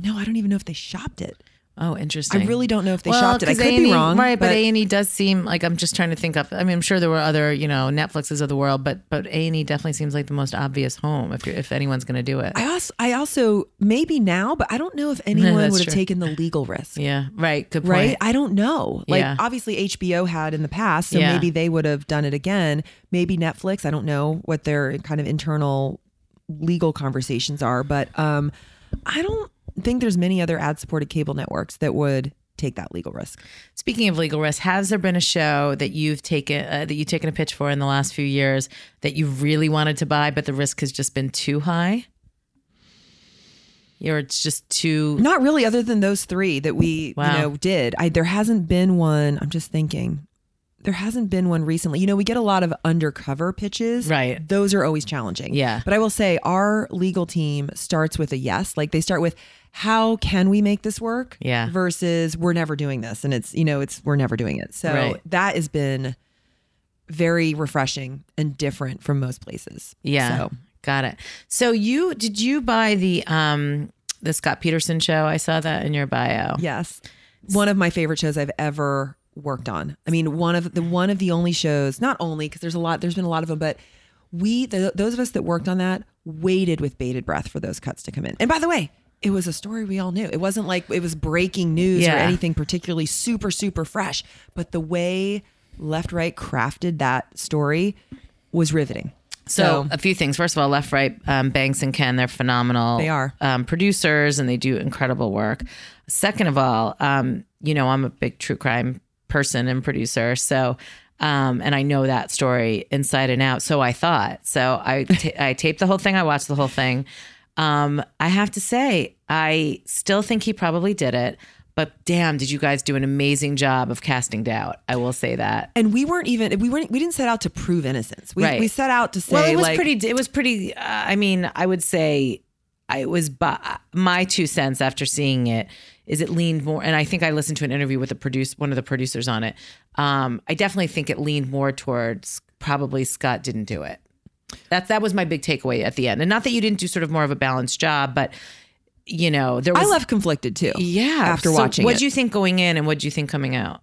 no, I don't even know if they shopped it. Oh, interesting. I really don't know if they Well, shopped it. I could be A&E wrong. right? But A and E does seem like I'm just trying to think of. I mean, I'm sure there were other, you know, Netflixes of the world, but but A and E definitely seems like the most obvious home if you're, if anyone's going to do it. I also, I also maybe now, but I don't know if anyone would have true. taken the legal risk. yeah, right. Good point. Right? I don't know. Like Yeah. obviously HBO had in the past, so Yeah. maybe they would have done it again. Maybe Netflix. I don't know what their kind of internal legal conversations are, but um, I don't think there's many other ad-supported cable networks that would take that legal risk. Speaking of legal risk, has there been a show that you've taken uh, that you've taken a pitch for in the last few years that you really wanted to buy, but the risk has just been too high? Or it's just too. Not really, other than those three that we Wow. you know did. I there hasn't been one. I'm just thinking. There hasn't been one recently. You know, we get a lot of undercover pitches. Right. Those are always challenging. Yeah. But I will say our legal team starts with a yes. Like they start with how can we make this work? Yeah. Versus we're never doing this. And it's, you know, it's we're never doing it. So Right. that has been very refreshing and different from most places. Yeah. So Got it. So you did you buy the um the Scott Peterson show? I saw that in your bio. Yes. One of my favorite shows I've ever worked on. I mean, one of the one of the only shows, not only because there's a lot, there's been a lot of them, but we, the, those of us that worked on that, waited with bated breath for those cuts to come in. And by the way, it was a story we all knew. It wasn't like it was breaking news or anything particularly super, super fresh. But the way Left Right crafted that story was riveting. So, a few things. First of all, Left Right um, Banks and Ken, they're phenomenal. They are. um, producers and they do incredible work. Second of all, um, you know, I'm a big true crime person and producer, so um, and I know that story inside and out. So I thought. So I I taped the whole thing. I watched the whole thing. Um, I have to say, I still think he probably did it. But damn, did you guys do an amazing job of casting doubt? I will say that. and we weren't even we weren't we didn't set out to prove innocence. We Right. we set out to say well, it was like pretty. It was pretty. Uh, I mean, I would say it was bu- my two cents after seeing it is it leaned more, and I think I listened to an interview with the produce one of the producers on it. Um, I definitely think it leaned more towards probably Scott didn't do it. That that was my big takeaway at the end, and not that you didn't do sort of more of a balanced job, but you know there was. I left conflicted too. yeah. after So watching what do you think going in, and what do you think coming out?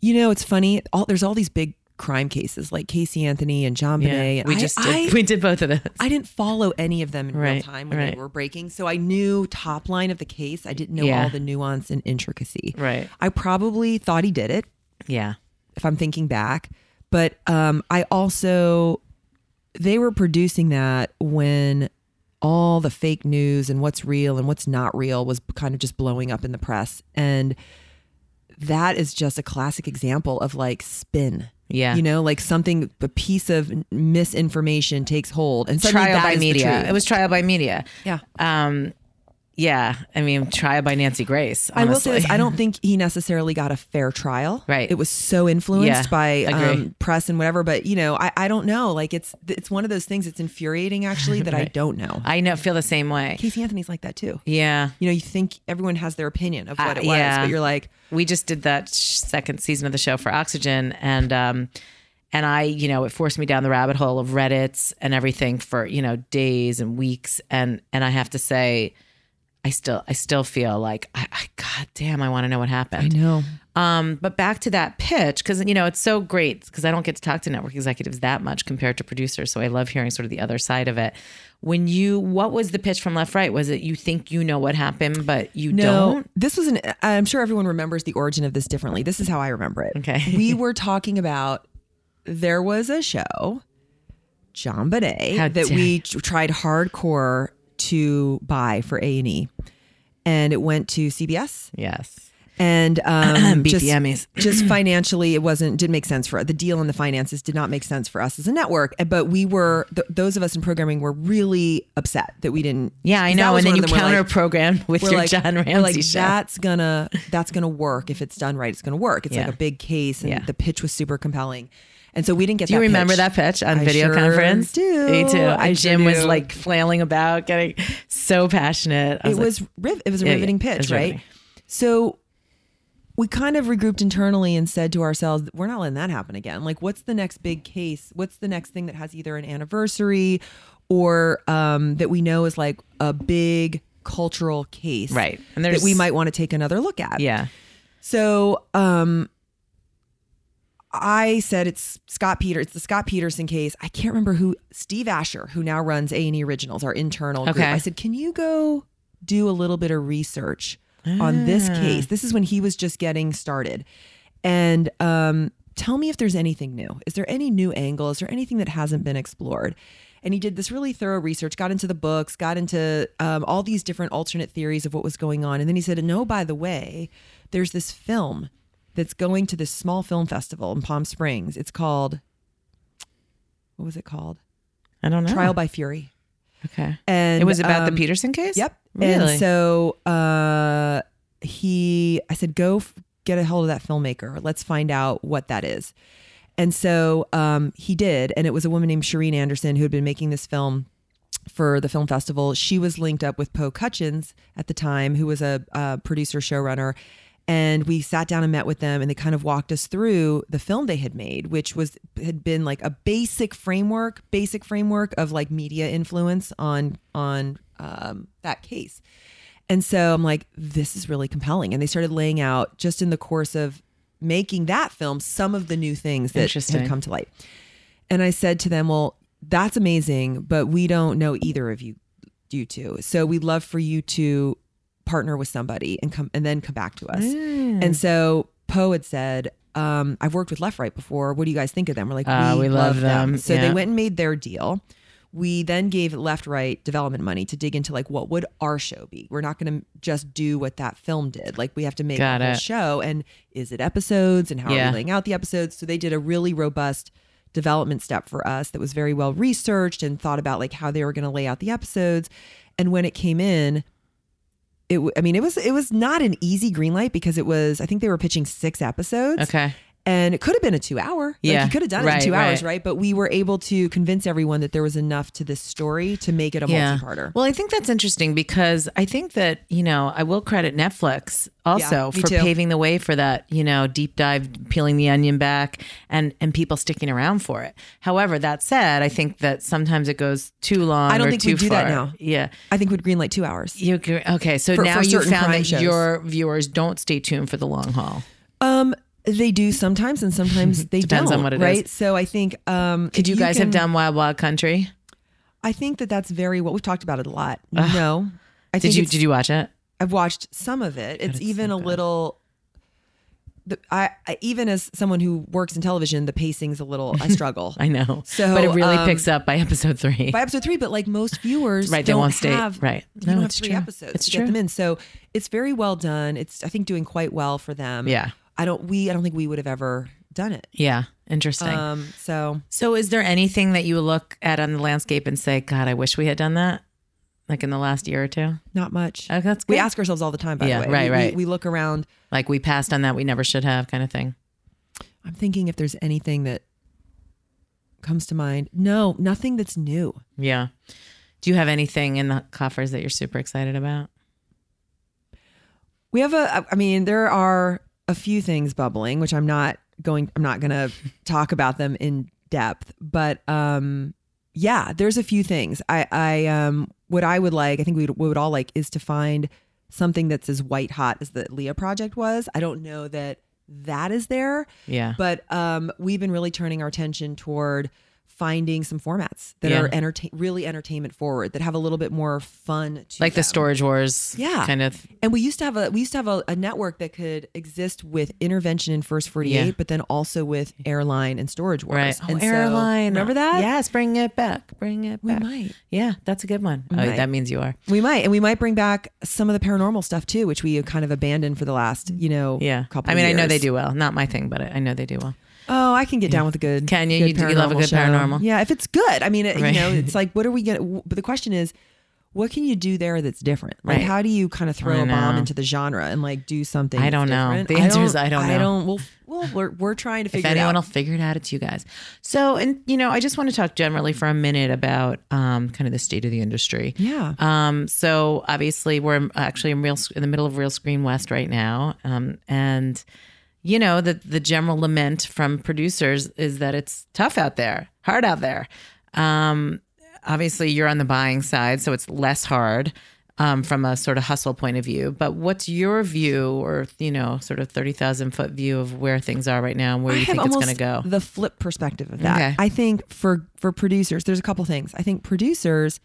You know, it's funny. All there's all these big crime cases like Casey Anthony and JonBenét. we just I, did, we did both of those. I didn't follow any of them in real time when right. they were breaking, so I knew top line of the case. I didn't know Yeah. all the nuance and intricacy. Right. I probably thought he did it Yeah. if I'm thinking back, but um, I also they were producing that when all the fake news and what's real and what's not real was kind of just blowing up in the press and that is just a classic example of like spin Yeah. you know like something a piece of misinformation takes hold and suddenly trial that by is the media. truth. It was trial by media. yeah Um, yeah, I mean, trial by Nancy Grace. I will say this. I don't think he necessarily got a fair trial. Right. It was so influenced Yeah, by um, press and whatever. But you know, I, I don't know. Like it's it's one of those things. It's infuriating actually that I don't know. I know, feel the same way. Casey Anthony's like that too. Yeah, You know, you think everyone has their opinion of what Uh, it was, yeah. but you're like, we just did that second season of the show for Oxygen, and um, and I, you know, it forced me down the rabbit hole of Reddit's and everything for you know days and weeks, and and I have to say, I still I still feel like I, I God damn, I want to know what happened. I know. Um, but back to that pitch, because you know it's so great because I don't get to talk to network executives that much compared to producers, so I love hearing sort of the other side of it. When you, what was the pitch from Left Right? Was it you think you know what happened, but you No, don't? this was an. I'm sure everyone remembers the origin of this differently. This is how I remember it. Okay. we were talking about there was a show, JonBenét, that we tried hardcore to buy for A and E, and it went to CBS. Yes. And um, just, just financially, it wasn't didn't make sense for the deal and the finances did not make sense for us as a network. But we were th- those of us in programming were really upset that we didn't. Yeah, I know. And then you of them where, counter like, program with your like, John Ramsey like show. that's gonna that's gonna work if it's done right. It's gonna work. It's Yeah. like a big case, and Yeah. the pitch was super compelling. And so we didn't get. do you that remember pitch. that pitch on I video sure conference? do. Me too. I And sure Jim was like flailing about, getting so passionate. I It like, was riv- it was a Yeah, yeah, riveting it pitch, right? riveting. So we kind of regrouped internally and said to ourselves, we're not letting that happen again. Like, what's the next big case? What's the next thing that has either an anniversary or um, that we know is like a big cultural case, Right. And that we might want to take another look at. Yeah. So um I said it's Scott Peter. It's the Scott Peterson case. I can't remember who Steve Asher, who now runs A and E Originals, our internal group. Okay. I said, can you go do a little bit of research on this Ah. case? This is when he was just getting started, and um, tell me if there's anything new. Is there any new angle? Is there anything that hasn't been explored? And he did this really thorough research, got into the books, got into um, all these different alternate theories of what was going on. And then he said, No, by the way, there's this film that's going to this small film festival in Palm Springs. It's called, what was it called? I don't know. Trial by Fury. Okay. And it was about um, the Peterson case? Yep. Really? And so uh, he, I said, go f- get a hold of that filmmaker. Let's find out what that is. And so um, he did. And it was a woman named Shireen Anderson who had been making this film for the film festival. She was linked up with Poe Cutchins at the time, who was a, uh producer showrunner. And we sat down and met with them and they kind of walked us through the film they had made, which was had been like a basic framework, basic framework of like media influence on on um, that case. And so I'm like, this is really compelling. And they started laying out just in the course of making that film some of the new things that had come to light. And I said to them, well, that's amazing, but we don't know either of you, you two. So we'd love for you to partner with somebody and come and then come back to us. Mm. And so Poe had said, um, I've worked with Left Right before. What do you guys think of them? We're like, Ah, we love them. So Yeah. they went and made their deal. We then gave Left Right development money to dig into like what would our show be? We're not going to just do what that film did. Like we have to make Got a whole show. And is it episodes? And how are we laying out the episodes? So they did a really robust development step for us that was very well researched and thought about like how they were going to lay out the episodes. And when it came in, it I mean it was it was not an easy green light because it was I think they were pitching six episodes. Okay. And it could have been a two hour. Like Yeah. you could have done it in two hours, right. right? But we were able to convince everyone that there was enough to this story to make it a multi-parter. Well, I think that's interesting because I think that, you know, I will credit Netflix also me for too. paving the way for that, you know, deep dive, peeling the onion back and and people sticking around for it. However, that said, I think that sometimes it goes too long. I don't think we do that now. Yeah. I think we'd green light two hours. You? Okay, so For- now for you found that shows. your viewers don't stay tuned for the long haul. Um they do sometimes and sometimes they Depends don't. on what it is. right? So I think um Could you guys have can- done Wild Wild Country? I think that that's very what we've talked about it a lot. No. I Did think you it's- did you watch it? I've watched some of it. It's it's even so a good. little. The, I, I even as someone who works in television, the pacing's a little. I struggle. I know. So, but it really um, picks up by episode 3. By episode three, but like most viewers, Right, they don't won't stay- have right. You No, don't have it's three true. episodes It's to true. get them in, so it's very well done. It's I think doing quite well for them. Yeah. I don't. We I don't think we would have ever done it. yeah, interesting. Um. So So, is there anything that you look at on the landscape and say, "God, I wish we had done that," like in the last year or two? not much. Oh, that's good. we ask ourselves all the time. By Yeah, the way, right, We- we- right. We, look around. like we passed on that, we never should have, kind of thing. I'm thinking if there's anything that comes to mind. No, nothing that's new. Yeah. Do you have anything in the coffers that you're super excited about? We have a, I mean, there are a few things bubbling, which I'm not going, I'm not going to talk about them in depth, but um, yeah, there's a few things. I, I, um, what I would like, I think we we would all like is to find something that's as white hot as the Leah project was. I don't know that that is there, Yeah. but um, we've been really turning our attention toward finding some formats that Yeah. are entertain really entertainment forward that have a little bit more fun to like the. Storage Wars Yeah. kind of. And we used to have a we used to have a, a network that could exist with intervention in first 48, Yeah. but then also with airline and storage wars. Right. Oh, so- airline. remember that? Yes, bring it back. Bring it back. We might. Yeah, that's a good one. Oh, might. that means you are. We might. And we might bring back some of the paranormal stuff too, which we kind of abandoned for the last, you know, Yeah. couple I mean, of I know they do well. Not my thing, but I I know they do well. Oh, I can get down with a good. Can you? good You- you love a good show. paranormal? Yeah, if it's good. I mean, it, Right. you know, it's like, what are we gonna? But the question is, what can you do there that's different? Like, Right. how do you kind of throw a bomb know. into the genre and like do something? I don't know. different? The answer is I don't I know. don't. Well, well, we're we're trying to figure If anyone it will out. figure it out, it's you guys. So, and you know, I just want to talk generally for a minute about um, kind of the state of the industry. Yeah. Um, so obviously we're actually in real in the middle of Realscreen West right now, um, and you know the the general lament from producers is that it's tough out there, hard out there. Um, obviously, you're on the buying side, so it's less hard um, from a sort of hustle point of view. But what's your view, or you know, sort of thirty thousand foot view of where things are right now and where I you think it's going to go? The flip perspective of that. Okay. I think for for producers, there's a couple things. I think producers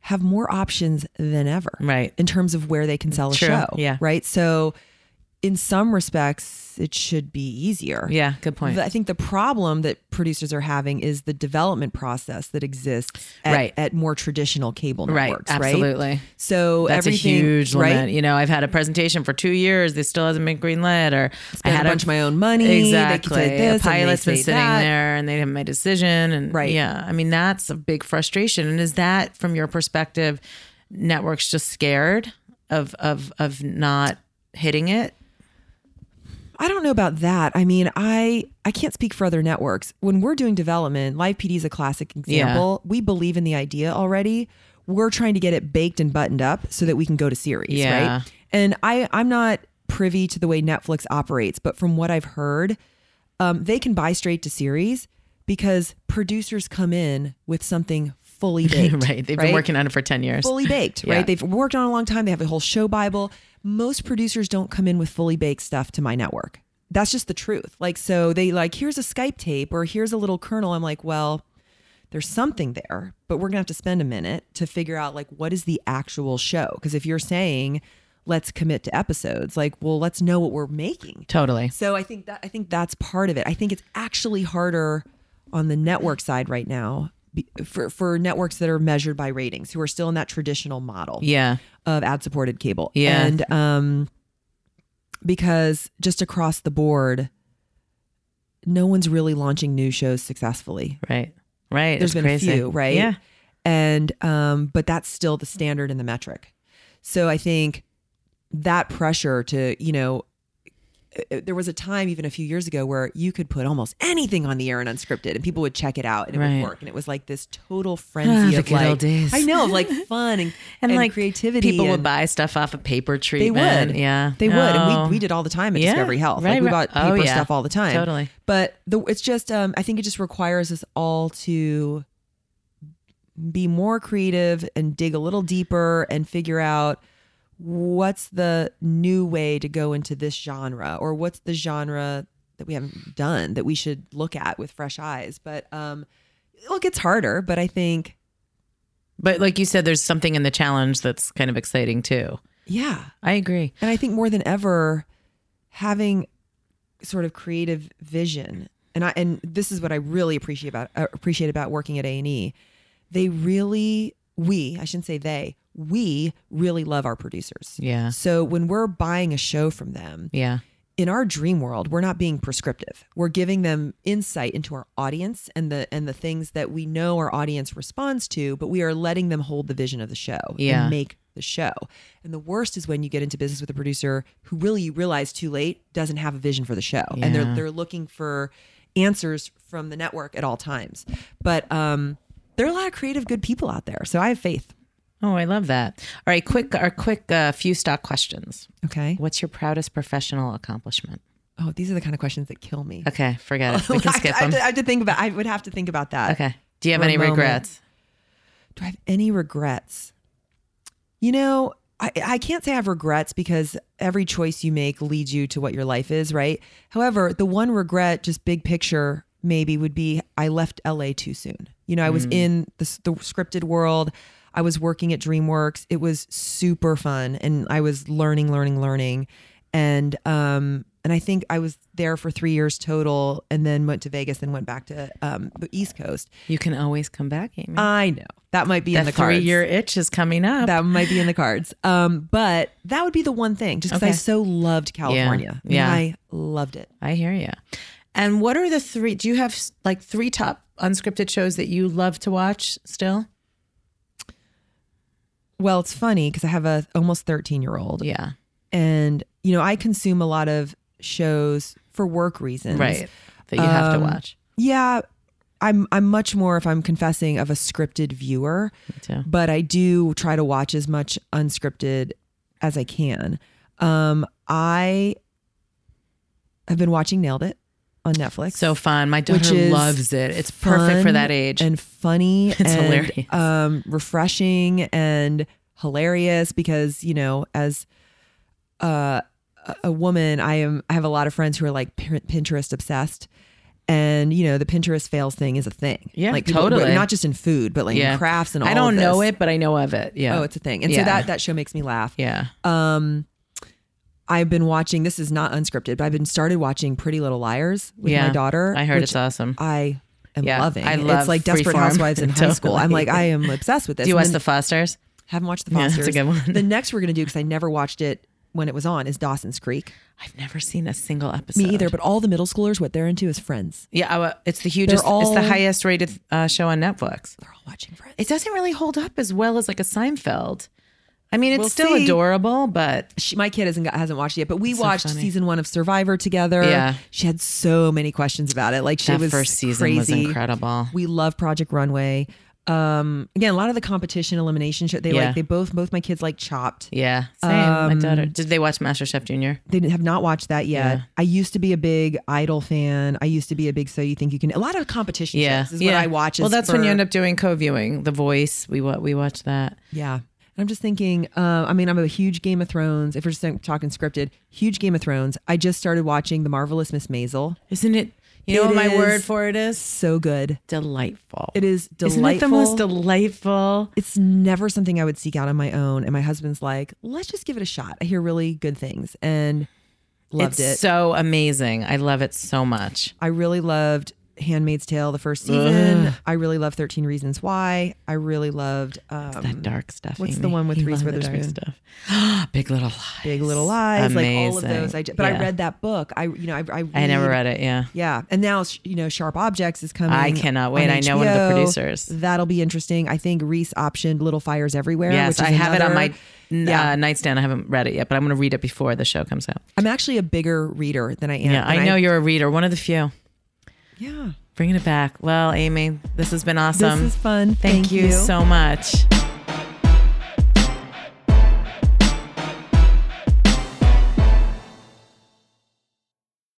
have more options than ever. Right. In terms of where they can sell a True. show. Yeah. Right. So in some respects, it should be easier. Yeah, good point. I think the problem that producers are having is the development process that exists at, Right. at more traditional cable networks. Right. absolutely. So That's a huge right? limit. You know, I've had a presentation for two years. They still hasn't been greenlit, or I had a bunch of my own money. Exactly. a pilot's been sitting that. there, and they haven't made a decision. And Right. yeah, I mean that's a big frustration. And is that, from your perspective, networks just scared of of of not hitting it? I don't know about that. I mean, I I can't speak for other networks. When we're doing development, Live PD is a classic example. We believe in the idea already. We're trying to get it baked and buttoned up so that we can go to series, Yeah. right? And I I'm not privy to the way Netflix operates, but from what I've heard, um, they can buy straight to series because producers come in with something fully baked. right. They've been working on it for 10 years. fully baked, Yeah. right? They've worked on it a long time. They have a whole show Bible. Most producers don't come in with fully baked stuff to my network. That's just the truth. Like, so they like, here's a Skype tape or here's a little kernel. I'm like, well, there's something there, but we're gonna have to spend a minute to figure out like what is the actual show. Because if you're saying let's commit to episodes, like, well, let's know what we're making. Totally. So I think that I think that's part of it. I think it's actually harder on the network side right now for for networks that are measured by ratings, who are still in that traditional model Yeah. of ad supported cable. Yeah. And um because just across the board no one's really launching new shows successfully. Right. Right. There's It's been crazy. a few, right? Yeah. And um but that's still the standard and the metric. So I think that pressure to, you know, there was a time even a few years ago where you could put almost anything on the air and unscripted and people would check it out and it Right. would work and it was like this total Ah, frenzy of like days. I know of like fun and, And, like creativity People would buy stuff off of paper tree. they would Yeah. they would Oh. and we, we did all the time at Yeah. Discovery Health Right, like we bought paper Oh, yeah. stuff all the time Totally. but the it's just um I think it just requires us all to be more creative and dig a little deeper and figure out what's the new way to go into this genre or what's the genre that we haven't done that we should look at with fresh eyes but um look it's harder but I think But like you said, there's something in the challenge that's kind of exciting too. yeah I agree. And I think more than ever, having sort of creative vision, and I and this is what I really appreciate about uh, appreciate about working at A and E. They really, we, I shouldn't say they, we really love our producers. Yeah. So when we're buying a show from them, Yeah. in our dream world, we're not being prescriptive. We're giving them insight into our audience and the and the things that we know our audience responds to, but we are letting them hold the vision of the show Yeah. and make the show. And the worst is when you get into business with a producer who really you realize too late doesn't have a vision for the show. And they're they're looking for answers from the network at all times. But um there are a lot of creative good people out there. So I have faith. Oh, I love that. All right, quick our quick uh, few stock questions. Okay. What's your proudest professional accomplishment? Oh, these are the kind of questions that kill me. Okay, forget it. We can I- skip I, them. to, I have to think about I would have to think about that. Okay. Do you have any regrets? Do I have any regrets? You know, I, I can't say I have regrets because every choice you make leads you to what your life is, right? However, the one regret, just big picture, maybe would be I left LA too soon. You know, I was in the, the scripted world. I was working at DreamWorks. It was super fun, and I was learning, learning, learning, and um, and I think I was there for three years total, and then went to Vegas, and went back to um, the East Coast. You can always come back, Amy. I know that might be in the cards three year itch is coming up. that might be in the cards. Um, but that would be the one thing, just because I so loved California. Mean, Yeah. I loved it. I hear you. And what are the three? Do you have like three top unscripted shows that you love to watch still? Well, it's funny because I have a almost thirteen year old, Yeah. and you know I consume a lot of shows for work reasons. Right. That you have to Um, watch. Yeah, I'm I'm much more, if I'm confessing, of a scripted viewer. But I do try to watch as much unscripted as I can. Um, I have been watching Nailed It on Netflix. So fun. My daughter loves it. It's perfect for that age. and funny It's and hilarious. um refreshing and hilarious because you know as uh, a- woman I am I have a lot of friends who are like Pinterest obsessed and you know the Pinterest fails thing is a thing Yeah, like people- totally. not just in food but like yeah. in crafts and all that. I don't know it, but I know of it. Yeah. oh it's a thing and Yeah. so that that show makes me laugh yeah. um I've been watching this is not unscripted but I've been started watching Pretty Little Liars with yeah. my daughter I heard it's awesome. I am Yeah, loving. I love it's like Desperate. Housewives in high school. I'm like, I am obsessed with this. Do you And watch then- The Fosters? haven't watched the Yeah, Fosters. that's a good one. The next we're gonna do because I never watched it when it was on is Dawson's Creek. I've never seen a single episode. Me either. But all the middle schoolers, what they're into is Friends. Yeah, I- it's the hugest. They're it's the highest rated uh, show on Netflix. They're all watching Friends. It doesn't really hold up as well as like a Seinfeld. I mean, it's We'll still see. adorable, but She, my kid hasn't got, hasn't watched it yet, but we so watched funny. season one of Survivor together. Yeah. she had so many questions about it. Like she that was first season crazy. was incredible. We love Project Runway. Um, again, a lot of the competition elimination show. They Yeah. like they both both my kids like Chopped. Yeah, same. My Um, daughter. Did they watch MasterChef Junior? They have not watched that yet. Yeah. I used to be a big Idol fan. I used to be a big So You Think You Can. A lot of competition Yeah, shows is yeah. what I watch. Well, that's when you end up doing co-viewing. The Voice. We wa- we watch that. Yeah. I'm just thinking, uh, I mean, I'm a huge Game of Thrones. If we're just talking scripted, huge Game of Thrones. I just started watching The Marvelous Miss Maisel. Isn't it? You know It what my word for it is? So good. Delightful. It is delightful. Isn't it the most delightful? it's never something I would seek out on my own. And my husband's like, let's just give it a shot. I hear really good things and loved it's it. so amazing. I love it so much. I really loved Handmaid's Tale the first season. I really love 13 Reasons Why. I really loved um, That dark stuff. what's the one with You Reese love the dark Witherspoon? Stuff. Big Little Lies. Big Little Lies, like all of those. I, but I read that book. I, you know, I, I, I never read- read it. Yeah. Yeah, and now you know, Sharp Objects is coming. I cannot wait. I know one of the producers. That'll be interesting. I think Reese optioned Little Fires Everywhere. Yes, I have it on my Yeah. uh, nightstand. I haven't read it yet, but I'm going to read it before the show comes out. I'm actually a bigger reader than I am. Yeah, I know you're a reader. One of the few. Yeah, Bringing it back. Well, Amy, this has been awesome. this is fun. Thank, you so much.